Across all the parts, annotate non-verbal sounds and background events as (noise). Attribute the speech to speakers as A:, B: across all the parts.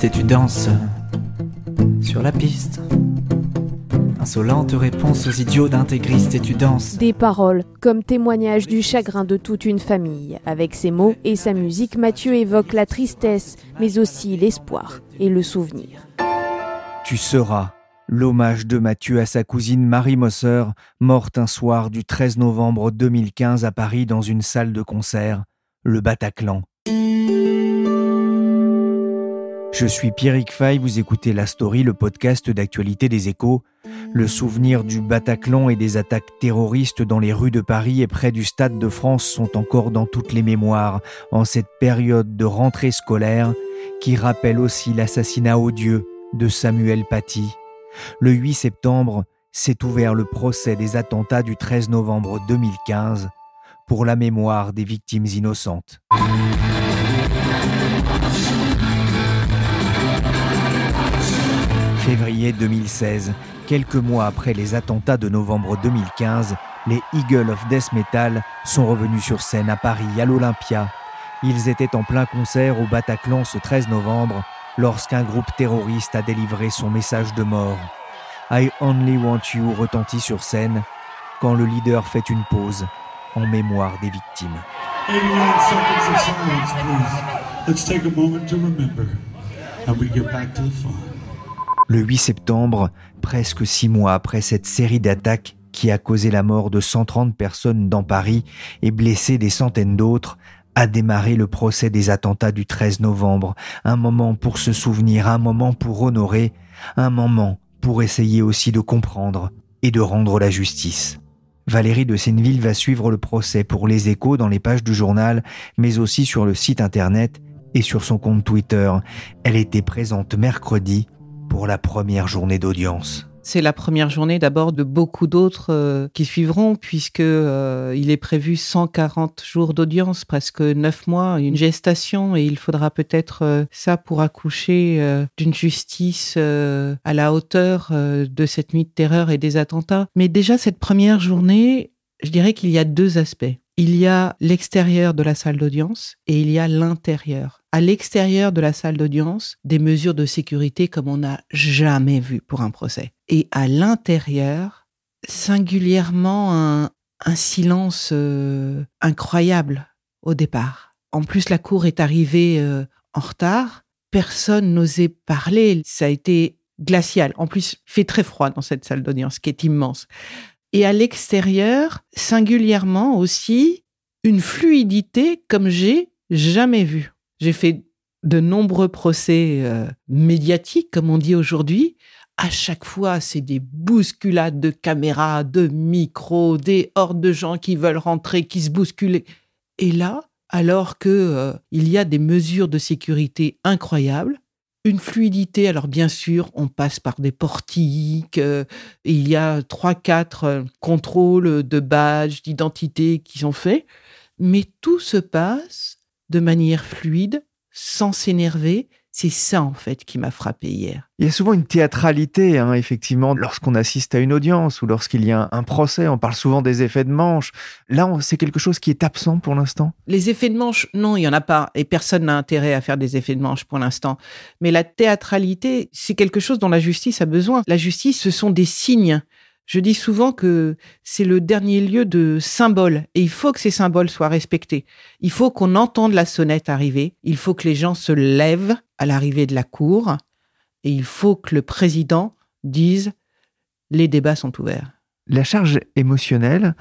A: Et tu danses sur la piste. Insolente réponse aux idiots d'intégristes et tu danses.
B: Des paroles comme témoignage du chagrin de toute une famille. Avec ses mots et sa musique, Mathieu évoque la tristesse, mais aussi l'espoir et le souvenir.
A: Tu seras l'hommage de Mathieu à sa cousine Marie Mosser, morte un soir du 13 novembre 2015 à Paris dans une salle de concert, le Bataclan. Je suis Pierrick Fay, vous écoutez La Story, le podcast d'actualité des échos. Le souvenir du Bataclan et des attaques terroristes dans les rues de Paris et près du Stade de France sont encore dans toutes les mémoires en cette période de rentrée scolaire qui rappelle aussi l'assassinat odieux de Samuel Paty. Le 8 septembre s'est ouvert le procès des attentats du 13 novembre 2015 pour la mémoire des victimes innocentes. Février 2016, quelques mois après les attentats de novembre 2015, les Eagles of Death Metal sont revenus sur scène à Paris, à l'Olympia. Ils étaient en plein concert au Bataclan ce 13 novembre lorsqu'un groupe terroriste a délivré son message de mort. I Only Want You retentit sur scène quand le leader fait une pause en mémoire des victimes.
C: 89 seconds of silence, please. Let's take a moment to remember. And we get back to the.
A: Le 8 septembre, presque six mois après cette série d'attaques qui a causé la mort de 130 personnes dans Paris et blessé des centaines d'autres, a démarré le procès des attentats du 13 novembre. Un moment pour se souvenir, un moment pour honorer, un moment pour essayer aussi de comprendre et de rendre la justice. Valérie de Senneville va suivre le procès pour les échos dans les pages du journal, mais aussi sur le site internet et sur son compte Twitter. Elle était présente mercredi pour la première journée d'audience.
D: C'est la première journée d'abord de beaucoup d'autres euh, qui suivront, puisque euh, il est prévu 140 jours d'audience, presque 9 mois, une gestation, et il faudra peut-être euh, ça pour accoucher d'une justice à la hauteur de cette nuit de terreur et des attentats. Mais déjà, cette première journée, je dirais qu'il y a deux aspects. Il y a l'extérieur de la salle d'audience et il y a l'intérieur. À l'extérieur de la salle d'audience, des mesures de sécurité comme on n'a jamais vu pour un procès. Et à l'intérieur, singulièrement un, silence euh, incroyable au départ. En plus, la cour est arrivée euh, en retard. Personne n'osait parler. Ça a été glacial. En plus, il fait très froid dans cette salle d'audience qui est immense. Et à l'extérieur, singulièrement aussi, une fluidité comme j'ai jamais vu. J'ai fait de nombreux procès euh, médiatiques, comme on dit aujourd'hui. À chaque fois, c'est des bousculades de caméras, de micros, des hordes de gens qui veulent rentrer, qui se bousculent. Et là, alors que euh, il y a des mesures de sécurité incroyables, une fluidité. Alors bien sûr, on passe par des portiques. euh, il y a trois, quatre euh, contrôles de badges, d'identité qui sont faits, mais tout se passe de manière fluide, sans s'énerver. C'est ça en fait qui m'a frappé hier.
A: Il y a souvent une théâtralité, hein, effectivement, lorsqu'on assiste à une audience ou lorsqu'il y a un, procès. On parle souvent des effets de manche. Là, c'est quelque chose qui est absent pour l'instant.
D: Les effets de manche, non, il y en a pas, et personne n'a intérêt à faire des effets de manche pour l'instant. Mais la théâtralité, c'est quelque chose dont la justice a besoin. La justice, ce sont des signes. Je dis souvent que c'est le dernier lieu de symboles, et il faut que ces symboles soient respectés. Il faut qu'on entende la sonnette arriver, il faut que les gens se lèvent à l'arrivée de la cour, et il faut que le président dise les débats sont ouverts.
A: La charge émotionnelle,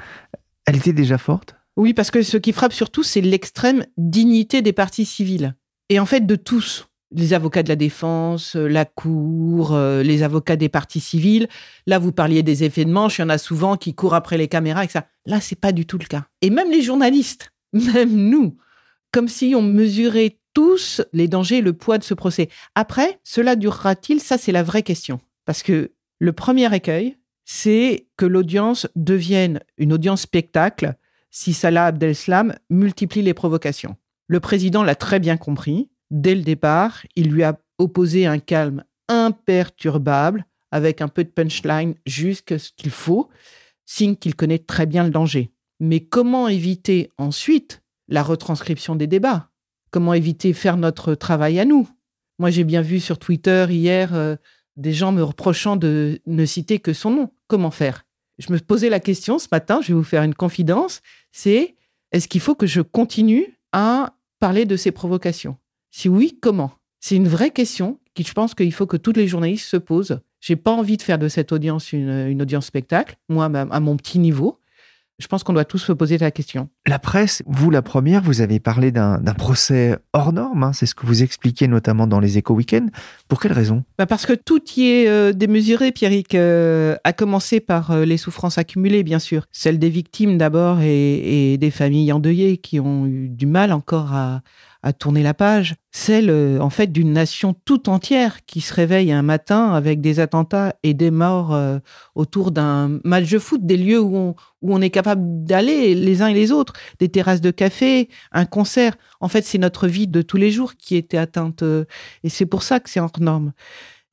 A: elle était déjà forte?
D: Oui, parce que ce qui frappe surtout, c'est l'extrême dignité des parties civiles. Et en fait, de tous. Les avocats de la défense, euh, la cour, euh, les avocats des parties civiles. Là, vous parliez des effets de manche, il y en a souvent qui courent après les caméras et ça. Là, c'est pas du tout le cas. Et même les journalistes. (laughs) même nous, comme si on mesurait tous les dangers et le poids de ce procès. Après, cela durera-t-il? Ça, c'est la vraie question. Parce que le premier écueil, c'est que l'audience devienne une audience spectacle si Salah Abdeslam multiplie les provocations. Le président l'a très bien compris. Dès le départ, il lui a opposé un calme imperturbable, avec un peu de punchline, juste ce qu'il faut, signe qu'il connaît très bien le danger. Mais comment éviter ensuite la retranscription des débats? Comment éviter faire notre travail à nous? Moi, j'ai bien vu sur Twitter hier euh, des gens me reprochant de ne citer que son nom. Comment faire? Je me posais la question ce matin, je vais vous faire une confidence, c'est est-ce qu'il faut que je continue à parler de ces provocations? Si oui, comment? C'est une vraie question qui je pense qu'il faut que tous les journalistes se posent. J'ai pas envie de faire de cette audience une, une audience spectacle, moi à mon petit niveau. Je pense qu'on doit tous se poser la question.
A: La presse, vous la première, vous avez parlé d'un procès hors norme, hein, c'est ce que vous expliquez notamment dans les éco week Pour quelle raison?
D: Bah Parce que tout y est euh, démesuré, Pierrick, euh, à commencer par euh, les souffrances accumulées, bien sûr. Celles des victimes d'abord et, et, des familles endeuillées qui ont eu du mal encore à, à tourner la page, celle euh, en fait d'une nation tout entière qui se réveille un matin avec des attentats et des morts euh, autour d'un match de foot, des lieux où on, où on est capable d'aller les uns et les autres, des terrasses de café, un concert. En fait, c'est notre vie de tous les jours qui était atteinte euh, et c'est pour ça que c'est hors norme.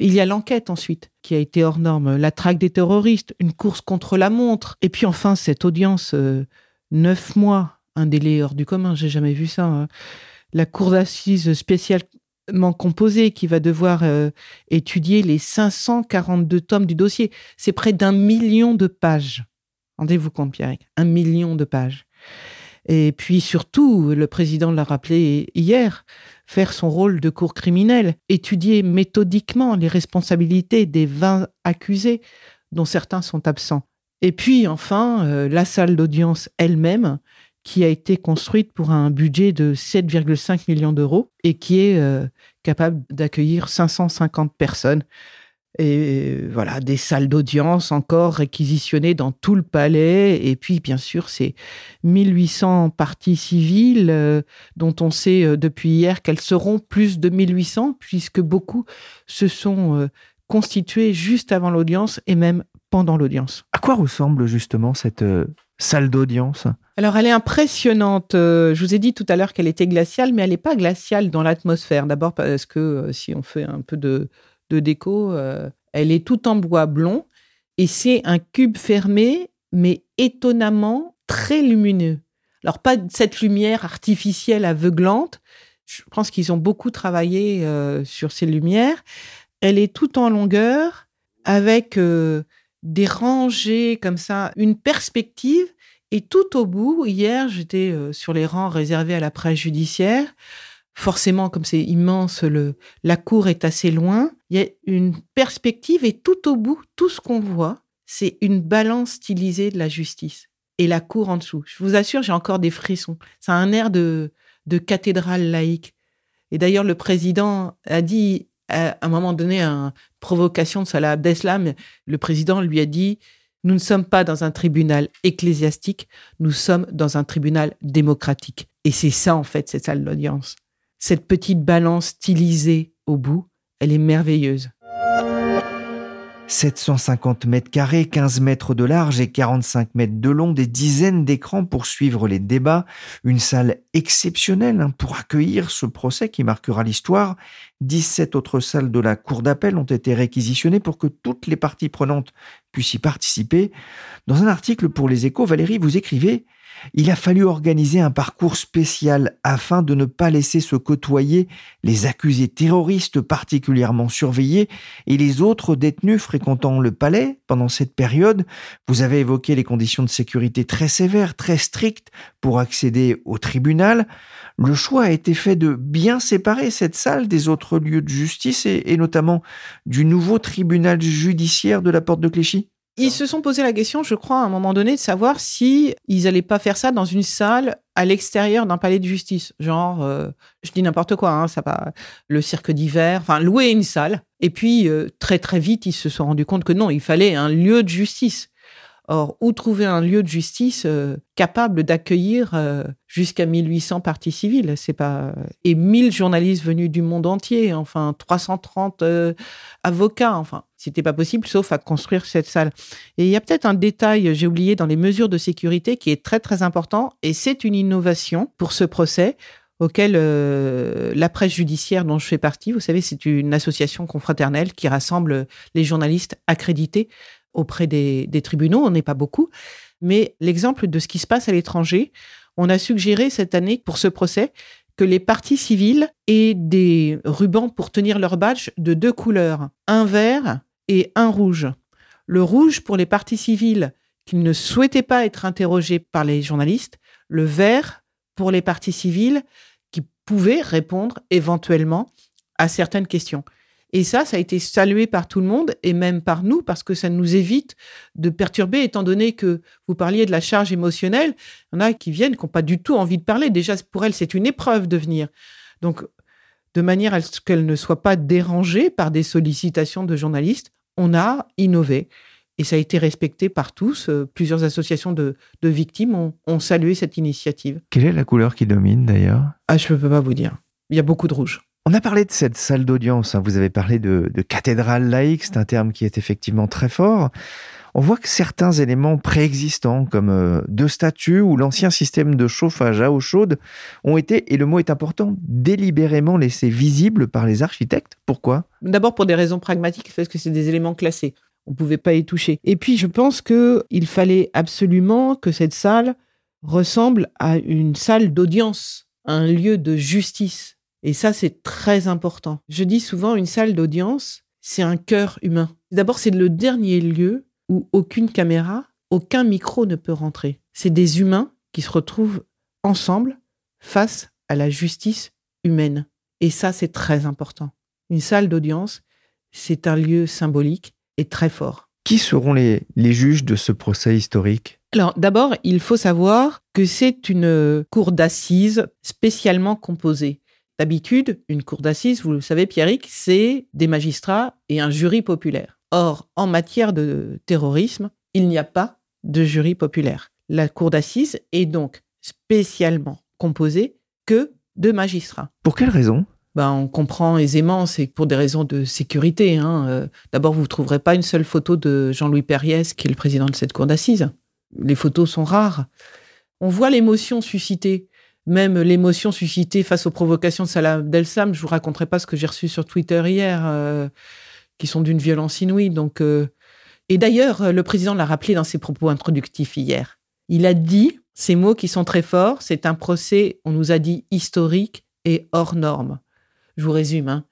D: Il y a l'enquête ensuite qui a été hors norme, la traque des terroristes, une course contre la montre, et puis enfin cette audience, neuf mois, un délai hors du commun, j'ai jamais vu ça. Hein la cour d'assises spécialement composée qui va devoir euh, étudier les 542 tomes du dossier. C'est près d'un million de pages. Rendez-vous compte, Pierre, un million de pages. Et puis surtout, le président l'a rappelé hier, faire son rôle de cour criminelle, étudier méthodiquement les responsabilités des 20 accusés dont certains sont absents. Et puis enfin, euh, la salle d'audience elle-même, qui a été construite pour un budget de 7,5 millions d'euros et qui est euh, capable d'accueillir 550 personnes. Et voilà, des salles d'audience encore réquisitionnées dans tout le palais. Et puis, bien sûr, c'est 1800 parties civiles euh, dont on sait euh, depuis hier qu'elles seront plus de 1800 puisque beaucoup se sont constitués juste avant l'audience et même pendant l'audience.
A: À quoi ressemble justement cette salle d'audience
D: alors, elle est impressionnante. Euh, je vous ai dit tout à l'heure qu'elle était glaciale, mais elle n'est pas glaciale dans l'atmosphère. D'abord parce que euh, si on fait un peu de, déco, euh, elle est tout en bois blond et c'est un cube fermé, mais étonnamment très lumineux. Alors, pas cette lumière artificielle aveuglante. Je pense qu'ils ont beaucoup travaillé sur ces lumières. Elle est tout en longueur avec des rangées comme ça, une perspective et tout au bout, hier, j'étais euh, sur les rangs réservés à la presse judiciaire. Forcément, comme c'est immense, le, la cour est assez loin. Il y a une perspective et tout au bout, tout ce qu'on voit, c'est une balance stylisée de la justice. Et la cour en dessous. Je vous assure, j'ai encore des frissons. Ça a un air de, de cathédrale laïque. Et d'ailleurs, le président a dit à un moment donné, une provocation de Salah Abdeslam, le président lui a dit nous ne sommes pas dans un tribunal ecclésiastique, nous sommes dans un tribunal démocratique. Et c'est ça, en fait, cette salle d'audience. Cette petite balance stylisée au bout, elle est merveilleuse.
A: 750 mètres carrés, 15 mètres de large et 45 mètres de long, des dizaines d'écrans pour suivre les débats, une salle exceptionnelle hein, pour accueillir ce procès qui marquera l'histoire. 17 autres salles de la cour d'appel ont été réquisitionnées pour que toutes les parties prenantes puissent y participer. Dans un article pour les échos, Valérie, vous écrivez il a fallu organiser un parcours spécial afin de ne pas laisser se côtoyer les accusés terroristes particulièrement surveillés et les autres détenus fréquentant le palais pendant cette période. Vous avez évoqué les conditions de sécurité très sévères, très strictes pour accéder au tribunal. Le choix a été fait de bien séparer cette salle des autres lieux de justice et, notamment du nouveau tribunal judiciaire de la porte de Clichy.
D: Ils se sont posé la question, je crois, à un moment donné, de savoir si ils allaient pas faire ça dans une salle à l'extérieur d'un palais de justice. Genre, euh, je dis n'importe quoi, hein, ça va, le cirque d'hiver, enfin, louer une salle. Et puis, euh, très, très vite, ils se sont rendus compte que non, il fallait un lieu de justice. Or, où trouver un lieu de justice euh, capable d'accueillir euh, jusqu'à 1800 parties civiles? C'est pas et 1000 journalistes venus du monde entier, enfin 330 euh, avocats, enfin c'était pas possible sauf à construire cette salle. Et il y a peut-être un détail, j'ai oublié dans les mesures de sécurité qui est très très important et c'est une innovation pour ce procès auquel la presse judiciaire dont je fais partie, vous savez, c'est une association confraternelle qui rassemble les journalistes accrédités auprès des, tribunaux, on n'est pas beaucoup, mais l'exemple de ce qui se passe à l'étranger, on a suggéré cette année pour ce procès que les parties civiles aient des rubans pour tenir leur badge de deux couleurs, un vert et un rouge. Le rouge pour les parties civiles qui ne souhaitaient pas être interrogées par les journalistes, le vert pour les parties civiles qui pouvaient répondre éventuellement à certaines questions. Et ça, ça a été salué par tout le monde et même par nous parce que ça nous évite de perturber, étant donné que vous parliez de la charge émotionnelle. Il y en a qui viennent, qui n'ont pas du tout envie de parler. Déjà, pour elles, c'est une épreuve de venir. Donc, de manière à ce qu'elles ne soient pas dérangées par des sollicitations de journalistes, on a innové. Et ça a été respecté par tous. Euh, plusieurs associations de, victimes ont, ont, salué cette initiative.
A: Quelle est la couleur qui domine d'ailleurs?
D: Ah, je ne peux pas vous dire. Il y a beaucoup de rouge.
A: On a parlé de cette salle d'audience, hein. vous avez parlé de, cathédrale laïque, c'est un terme qui est effectivement très fort. On voit que certains éléments préexistants, comme euh, deux statues ou l'ancien système de chauffage à eau chaude, ont été, et le mot est important, délibérément laissés visibles par les architectes. Pourquoi?
D: D'abord pour des raisons pragmatiques, parce que c'est des éléments classés. On ne pouvait pas y toucher. Et puis je pense qu'il fallait absolument que cette salle ressemble à une salle d'audience, un lieu de justice et ça, c'est très important. Je dis souvent, une salle d'audience, c'est un cœur humain. D'abord, c'est le dernier lieu où aucune caméra, aucun micro ne peut rentrer. C'est des humains qui se retrouvent ensemble face à la justice humaine. Et ça, c'est très important. Une salle d'audience, c'est un lieu symbolique et très fort.
A: Qui seront les, les juges de ce procès historique?
D: Alors d'abord, il faut savoir que c'est une cour d'assises spécialement composée. D'habitude, une cour d'assises, vous le savez, Pierrick, c'est des magistrats et un jury populaire. Or, en matière de terrorisme, il n'y a pas de jury populaire. La cour d'assises est donc spécialement composée que de magistrats.
A: Pour quelle raison?
D: Ben, on comprend aisément, c'est pour des raisons de sécurité. Hein. Euh, d'abord, vous ne trouverez pas une seule photo de Jean-Louis Perriès, qui est le président de cette cour d'assises. Les photos sont rares. On voit l'émotion suscitée même l'émotion suscitée face aux provocations de Salah Abdeslam, je vous raconterai pas ce que j'ai reçu sur Twitter hier, euh, qui sont d'une violence inouïe. Donc, euh, et d'ailleurs, le président l'a rappelé dans ses propos introductifs hier. Il a dit ces mots qui sont très forts. C'est un procès, on nous a dit historique et hors norme. Je vous résume. Hein.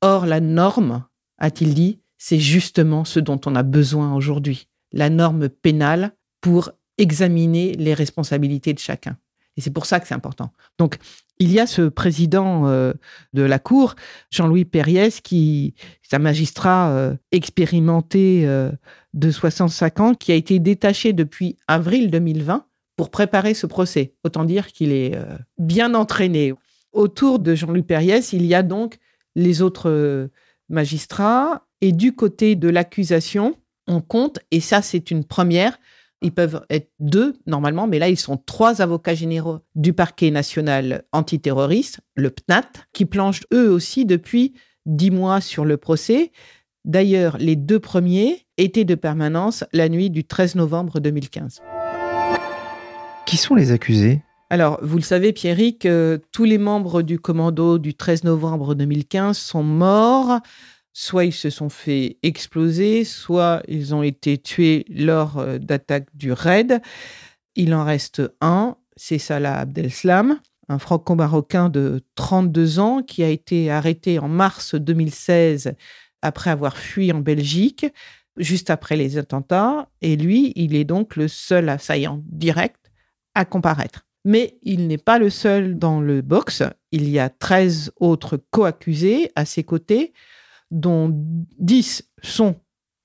D: Or, la norme, a-t-il dit, c'est justement ce dont on a besoin aujourd'hui. La norme pénale pour examiner les responsabilités de chacun. Et c'est pour ça que c'est important. Donc, il y a ce président euh, de la Cour, Jean-Louis Perriès, qui est un magistrat euh, expérimenté euh, de 65 ans, qui a été détaché depuis avril 2020 pour préparer ce procès. Autant dire qu'il est bien entraîné. Autour de Jean-Louis Perriès, il y a donc les autres magistrats. Et du côté de l'accusation, on compte, et ça c'est une première, ils peuvent être deux normalement, mais là, ils sont trois avocats généraux du parquet national antiterroriste, le PNAT, qui planchent eux aussi depuis dix mois sur le procès. D'ailleurs, les deux premiers étaient de permanence la nuit du 13 novembre 2015.
A: Qui sont les accusés?
D: Alors, vous le savez, Pierrick, euh, tous les membres du commando du 13 novembre 2015 sont morts soit ils se sont fait exploser, soit ils ont été tués lors euh, d'attaques du raid. Il en reste un, c'est Salah Abdeslam, un franco-marocain de 32 ans qui a été arrêté en mars 2016 après avoir fui en Belgique, juste après les attentats. Et lui, il est donc le seul assaillant direct à comparaître. Mais il n'est pas le seul dans le box. Il y a 13 autres co-accusés à ses côtés, dont 10 sont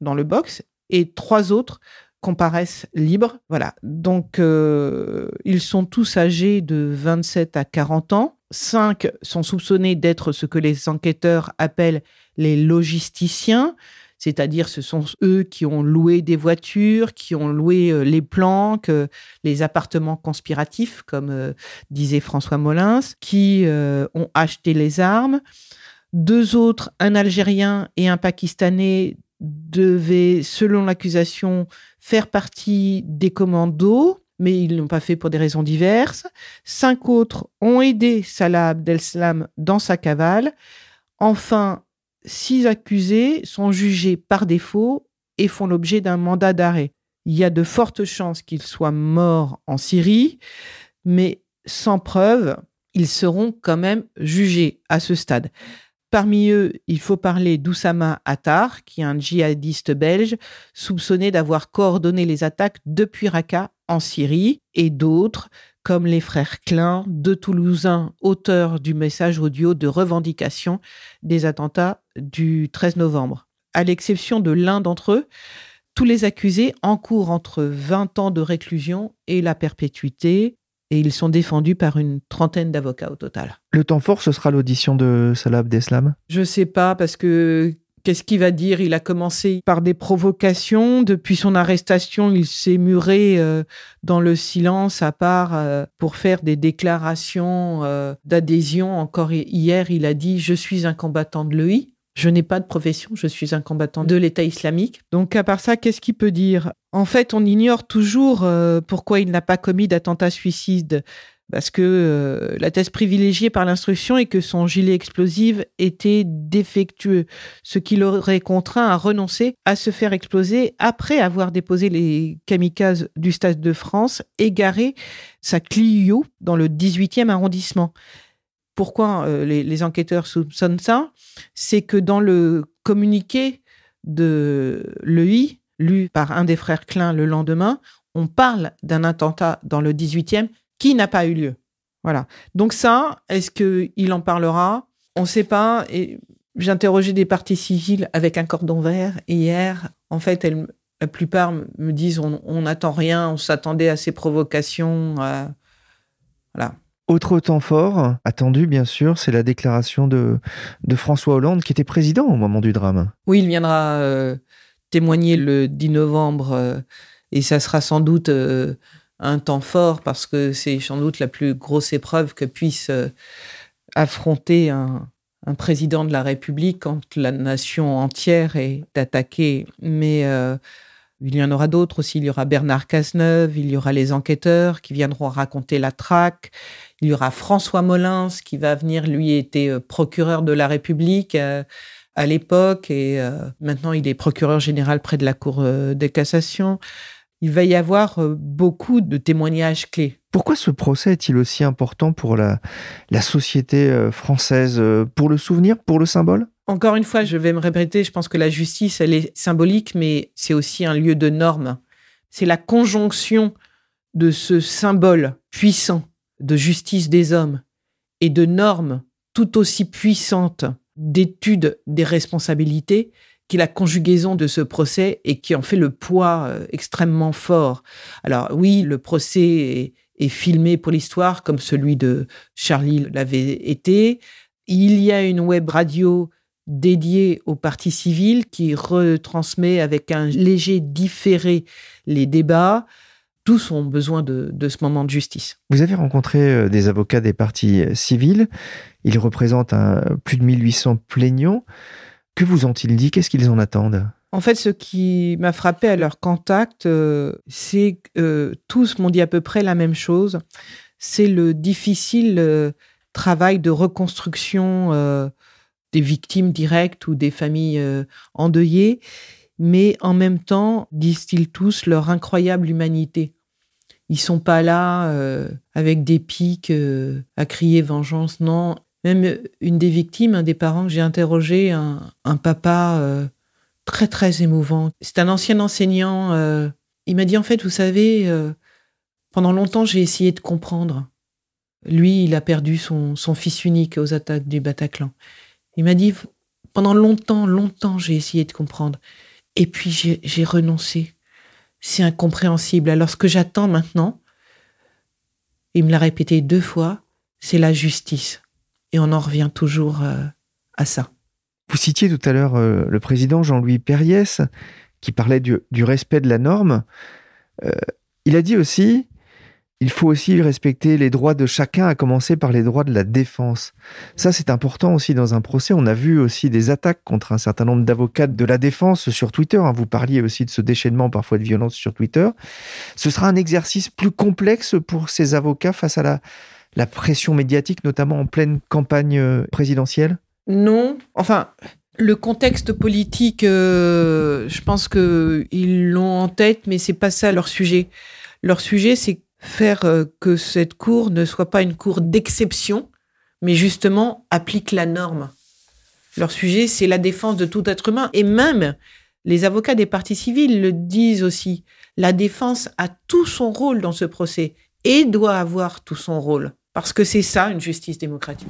D: dans le box et trois autres comparaissent libres. Voilà. Donc, euh, ils sont tous âgés de 27 à 40 ans. Cinq sont soupçonnés d'être ce que les enquêteurs appellent les logisticiens, c'est-à-dire ce sont eux qui ont loué des voitures, qui ont loué euh, les planques, euh, les appartements conspiratifs, comme disait François Molins, qui ont acheté les armes. Deux autres, un Algérien et un Pakistanais, devaient, selon l'accusation, faire partie des commandos mais ils ne l'ont pas fait pour des raisons diverses. Cinq autres ont aidé Salah Abdeslam dans sa cavale. Enfin, six accusés sont jugés par défaut et font l'objet d'un mandat d'arrêt. Il y a de fortes chances qu'ils soient morts en Syrie, mais sans preuve, ils seront quand même jugés à ce stade. Parmi eux, il faut parler d'Oussama Attar, qui est un djihadiste belge soupçonné d'avoir coordonné les attaques depuis Raqqa en Syrie, et d'autres, comme les frères Klein, deux Toulousains, auteurs du message audio de revendication des attentats du 13 novembre. À l'exception de l'un d'entre eux, tous les accusés encourent entre 20 ans de réclusion et la perpétuité, et ils sont défendus par une trentaine d'avocats au total.
A: Le temps fort, ce sera l'audition de Salah Abdeslam?
D: Je sais pas, parce que Qu'est-ce qu'il va dire? Il a commencé par des provocations. Depuis son arrestation, il s'est muré euh, dans le silence, à part euh, pour faire des déclarations euh, d'adhésion. Encore hier, il a dit Je suis un combattant de l'EI. Je n'ai pas de profession, je suis un combattant de l'État islamique. Donc, à part ça, qu'est-ce qu'il peut dire? En fait, on ignore toujours pourquoi il n'a pas commis d'attentat suicide parce que euh, la thèse privilégiée par l'instruction est que son gilet explosif était défectueux, ce qui l'aurait contraint à renoncer à se faire exploser après avoir déposé les kamikazes du Stade de France et garé sa Clio dans le 18e arrondissement. Pourquoi euh, les, enquêteurs soupçonnent ça C'est que dans le communiqué de l'EI, lu par un des frères Klein le lendemain, on parle d'un attentat dans le 18e qui n'a pas eu lieu. Voilà. Donc ça, est-ce qu'il en parlera? On ne sait pas. Interrogé des parties civiles avec un cordon vert hier. En fait, la plupart me disent on n'attend rien, on s'attendait à ces provocations. Voilà.
A: Autre temps fort, attendu bien sûr, c'est la déclaration de, François Hollande qui était président au moment du drame.
D: Oui, il viendra euh, témoigner le 10 novembre euh, et ça sera sans doute un temps fort parce que c'est sans doute la plus grosse épreuve que puisse euh, affronter un, président de la République quand la nation entière est attaquée. Mais euh, il y en aura d'autres aussi. Il y aura Bernard Cazeneuve, il y aura les enquêteurs qui viendront raconter la traque. Il y aura François Molins qui va venir, lui était euh, procureur de la République à l'époque et maintenant il est procureur général près de la Cour de cassation il va y avoir euh, beaucoup de témoignages clés.
A: Pourquoi ce procès est-il aussi important pour la, la société euh, française euh, Pour le souvenir Pour le symbole?
D: Encore une fois, je vais me répéter, je pense que la justice, elle est symbolique, mais c'est aussi un lieu de normes. C'est la conjonction de ce symbole puissant de justice des hommes et de normes tout aussi puissantes d'études des responsabilités qui est la conjugaison de ce procès et qui en fait le poids euh, extrêmement fort. Alors oui, le procès est, filmé pour l'histoire comme celui de Charlie l'avait été. Il y a une web radio dédiée au parti civil qui retransmet avec un léger différé les débats. Tous ont besoin de, de ce moment de justice.
A: Vous avez rencontré euh, des avocats des partis euh, civils. Ils représentent un, plus de 1800 plaignants. Que vous ont-ils dit? Qu'est-ce qu'ils en attendent?
D: En fait, ce qui m'a frappé à leur contact, euh, c'est que euh, tous m'ont dit à peu près la même chose. C'est le difficile euh, travail de reconstruction des victimes directes ou des familles endeuillées, mais en même temps, disent-ils tous, leur incroyable humanité. Ils sont pas là avec des pics à crier vengeance, non, même une des victimes, un des parents que j'ai interrogé, un, papa euh, très très émouvant. C'est un ancien enseignant. Euh, il m'a dit en fait, vous savez, euh, pendant longtemps j'ai essayé de comprendre. Lui, il a perdu son fils unique aux attaques du Bataclan. Il m'a dit pendant longtemps, longtemps j'ai essayé de comprendre. Et puis j'ai renoncé. C'est incompréhensible. Alors ce que j'attends maintenant, il me l'a répété deux fois, c'est la justice. Et on en revient toujours euh, à ça.
A: Vous citiez tout à l'heure euh, le président Jean-Louis Perriès qui parlait du, respect de la norme. Euh, il a dit aussi il faut aussi respecter les droits de chacun, à commencer par les droits de la défense. Ça, c'est important aussi dans un procès. On a vu aussi des attaques contre un certain nombre d'avocats de la défense sur Twitter. Hein. Vous parliez aussi de ce déchaînement parfois de violence sur Twitter. Ce sera un exercice plus complexe pour ces avocats face à la, la pression médiatique, notamment en pleine campagne euh, présidentielle?
D: Non. Enfin, le contexte politique, euh, je pense qu'ils l'ont en tête, mais c'est pas ça leur sujet. Leur sujet, c'est faire euh, que cette cour ne soit pas une cour d'exception, mais justement applique la norme. Leur sujet, c'est la défense de tout être humain. Et même les avocats des partis civils le disent aussi. La défense a tout son rôle dans ce procès et doit avoir tout son rôle. Parce que c'est ça, une justice démocratique.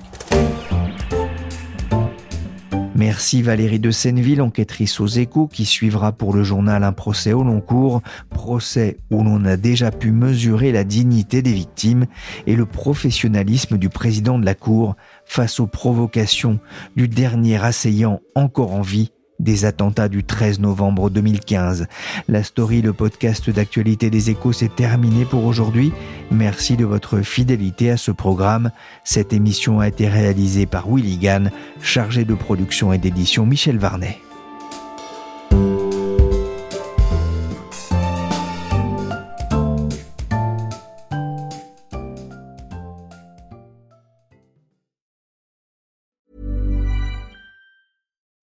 A: Merci Valérie de Senneville, enquêtrice aux échos, qui suivra pour le journal un procès au long cours, procès où l'on a déjà pu mesurer la dignité des victimes et le professionnalisme du président de la Cour. Face aux provocations du dernier assaillant encore en vie des attentats du 13 novembre 2015. La story, le podcast d'actualité des échos, s'est terminé pour aujourd'hui. Merci de votre fidélité à ce programme. Cette émission a été réalisée par Willy Gann, chargé de production et d'édition Michel Varnet.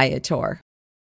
E: Viator.